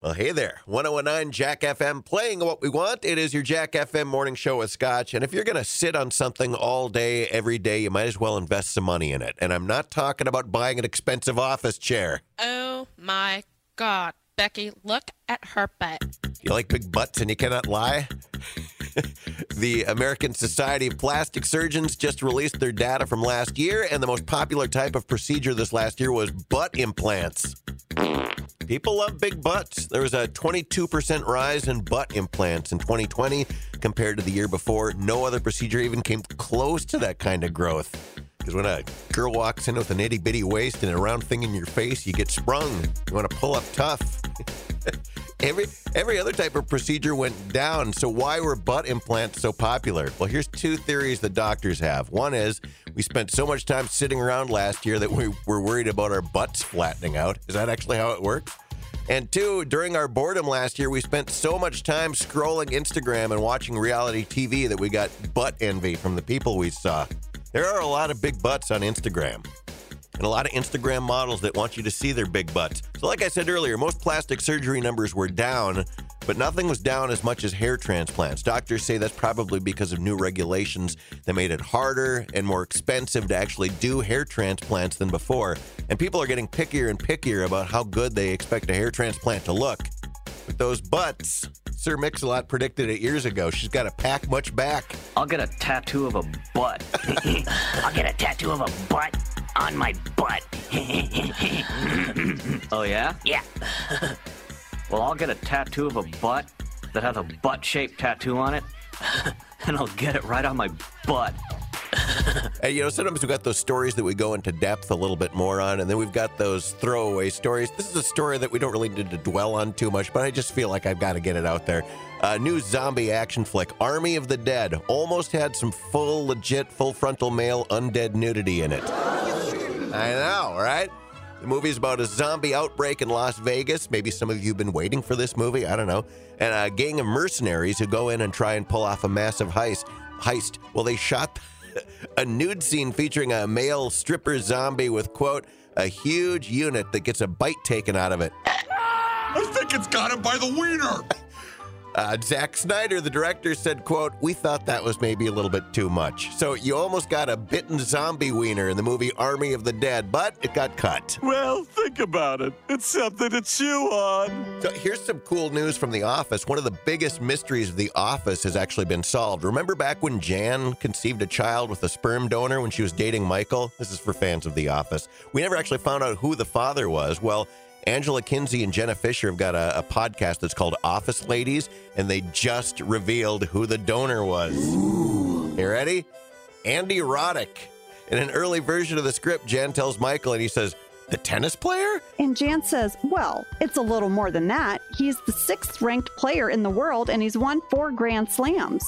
Well, hey there. 1019 Jack FM playing what we want. It is your Jack FM morning show with Scotch. And if you're going to sit on something all day, every day, you might as well invest some money in it. And I'm not talking about buying an expensive office chair. Oh my God. Becky, look at her butt. You like big butts and you cannot lie? the American Society of Plastic Surgeons just released their data from last year, and the most popular type of procedure this last year was butt implants. People love big butts. There was a 22% rise in butt implants in 2020 compared to the year before. No other procedure even came close to that kind of growth. Because when a girl walks in with an itty bitty waist and a round thing in your face, you get sprung. You want to pull up tough. every every other type of procedure went down. So why were butt implants so popular? Well, here's two theories that doctors have. One is we spent so much time sitting around last year that we were worried about our butts flattening out. Is that actually how it works? And two, during our boredom last year, we spent so much time scrolling Instagram and watching reality TV that we got butt envy from the people we saw. There are a lot of big butts on Instagram and a lot of Instagram models that want you to see their big butts. So, like I said earlier, most plastic surgery numbers were down, but nothing was down as much as hair transplants. Doctors say that's probably because of new regulations that made it harder and more expensive to actually do hair transplants than before. And people are getting pickier and pickier about how good they expect a hair transplant to look. With those butts, Sir Mix-a-Lot predicted it years ago. She's got to pack much back. I'll get a tattoo of a butt. I'll get a tattoo of a butt on my butt. oh, yeah? yeah. Well, I'll get a tattoo of a butt that has a butt shaped tattoo on it, and I'll get it right on my butt. Hey, you know, sometimes we've got those stories that we go into depth a little bit more on, and then we've got those throwaway stories. This is a story that we don't really need to dwell on too much, but I just feel like I've got to get it out there. A new zombie action flick, Army of the Dead, almost had some full, legit, full frontal male undead nudity in it. I know, right? The movie's about a zombie outbreak in Las Vegas. Maybe some of you have been waiting for this movie. I don't know. And a gang of mercenaries who go in and try and pull off a massive heist. Heist. Well, they shot a nude scene featuring a male stripper zombie with quote a huge unit that gets a bite taken out of it. I think it's got him by the wiener. Uh, Zack Snyder, the director, said, quote, we thought that was maybe a little bit too much. So you almost got a bitten zombie wiener in the movie Army of the Dead, but it got cut. Well, think about it. It's something to chew on. So here's some cool news from The Office. One of the biggest mysteries of The Office has actually been solved. Remember back when Jan conceived a child with a sperm donor when she was dating Michael? This is for fans of The Office. We never actually found out who the father was. Well, Angela Kinsey and Jenna Fischer have got a, a, podcast that's called Office Ladies, and they just revealed who the donor was. Ooh. You ready? Andy Roddick. In an early version of the script, Jan tells Michael, and he says, The tennis player? And Jan says, Well, it's a little more than that. He's the sixth ranked player in the world, and he's won four Grand Slams.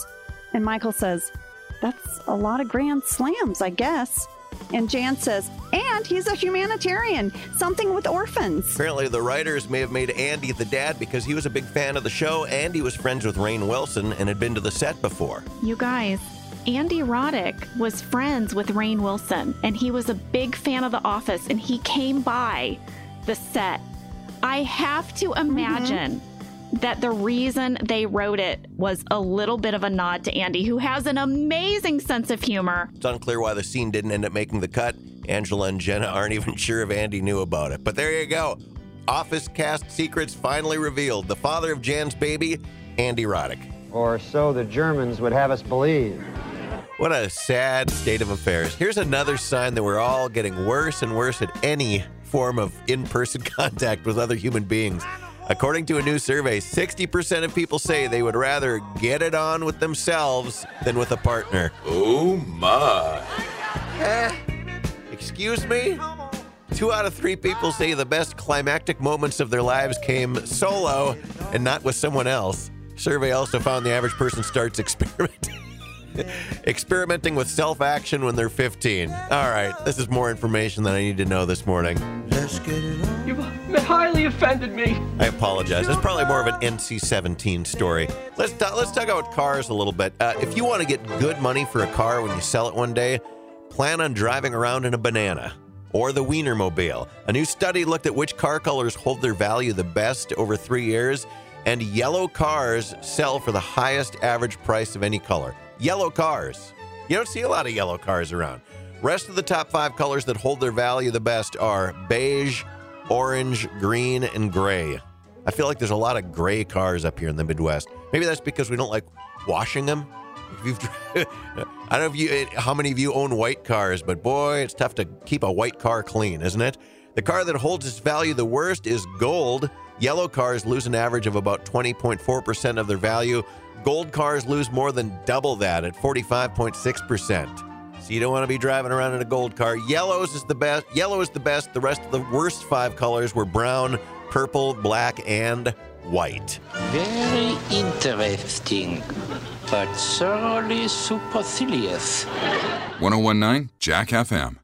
And Michael says, That's a lot of Grand Slams, I guess. And Jan says, and he's a humanitarian, something with orphans. Apparently, the writers may have made Andy the dad because he was a big fan of the show. Andy was friends with Rainn Wilson and had been to the set before. You guys, Andy Roddick was friends with Rainn Wilson, and he was a big fan of The Office, and he came by the set. I have to imagine. Mm-hmm that the reason they wrote it was a little bit of a nod to Andy, who has an amazing sense of humor. It's unclear why the scene didn't end up making the cut. Angela and Jenna aren't even sure if Andy knew about it. But there you go. Office cast secrets finally revealed. The father of Jan's baby, Andy Roddick. Or so the Germans would have us believe. What a sad state of affairs. Here's another sign that we're all getting worse and worse at any form of in person contact with other human beings. According to a new survey, 60% of people say they would rather get it on with themselves than with a partner. Oh my. Eh, excuse me? Two out of three people say the best climactic moments of their lives came solo and not with someone else. Survey also found the average person starts experimenting. experimenting with self action when they're 15. All right, this is more information than I need to know this morning. Let's get it on. You've highly offended me. I apologize. It's probably more of an NC 17 story. Let's, t- let's talk about cars a little bit. Uh, if you want to get good money for a car when you sell it one day, plan on driving around in a banana. or the Wienermobile. A new study looked at which car colors hold their value the best over three years, and yellow cars sell for the highest average price of any color. Yellow cars. You don't see a lot of yellow cars around. Rest of the top five colors that hold their value the best are beige, orange, green, and gray. I feel like there's a lot of gray cars up here in the Midwest. Maybe that's because we don't like washing them. I don't know if you, eh, how many of you own white cars, but boy, it's tough to keep a white car clean, isn't it? The car that holds its value the worst is gold. Yellow cars lose an average of about 20.4% of their value. Gold cars lose more than double that at 45.6%. So you don't want to be driving around in a gold car. Yellows is the best. Yellow is the best. The rest of the worst five colors were brown, purple, black, and white. Very interesting, but thoroughly supercilious. 1019 Jack FM.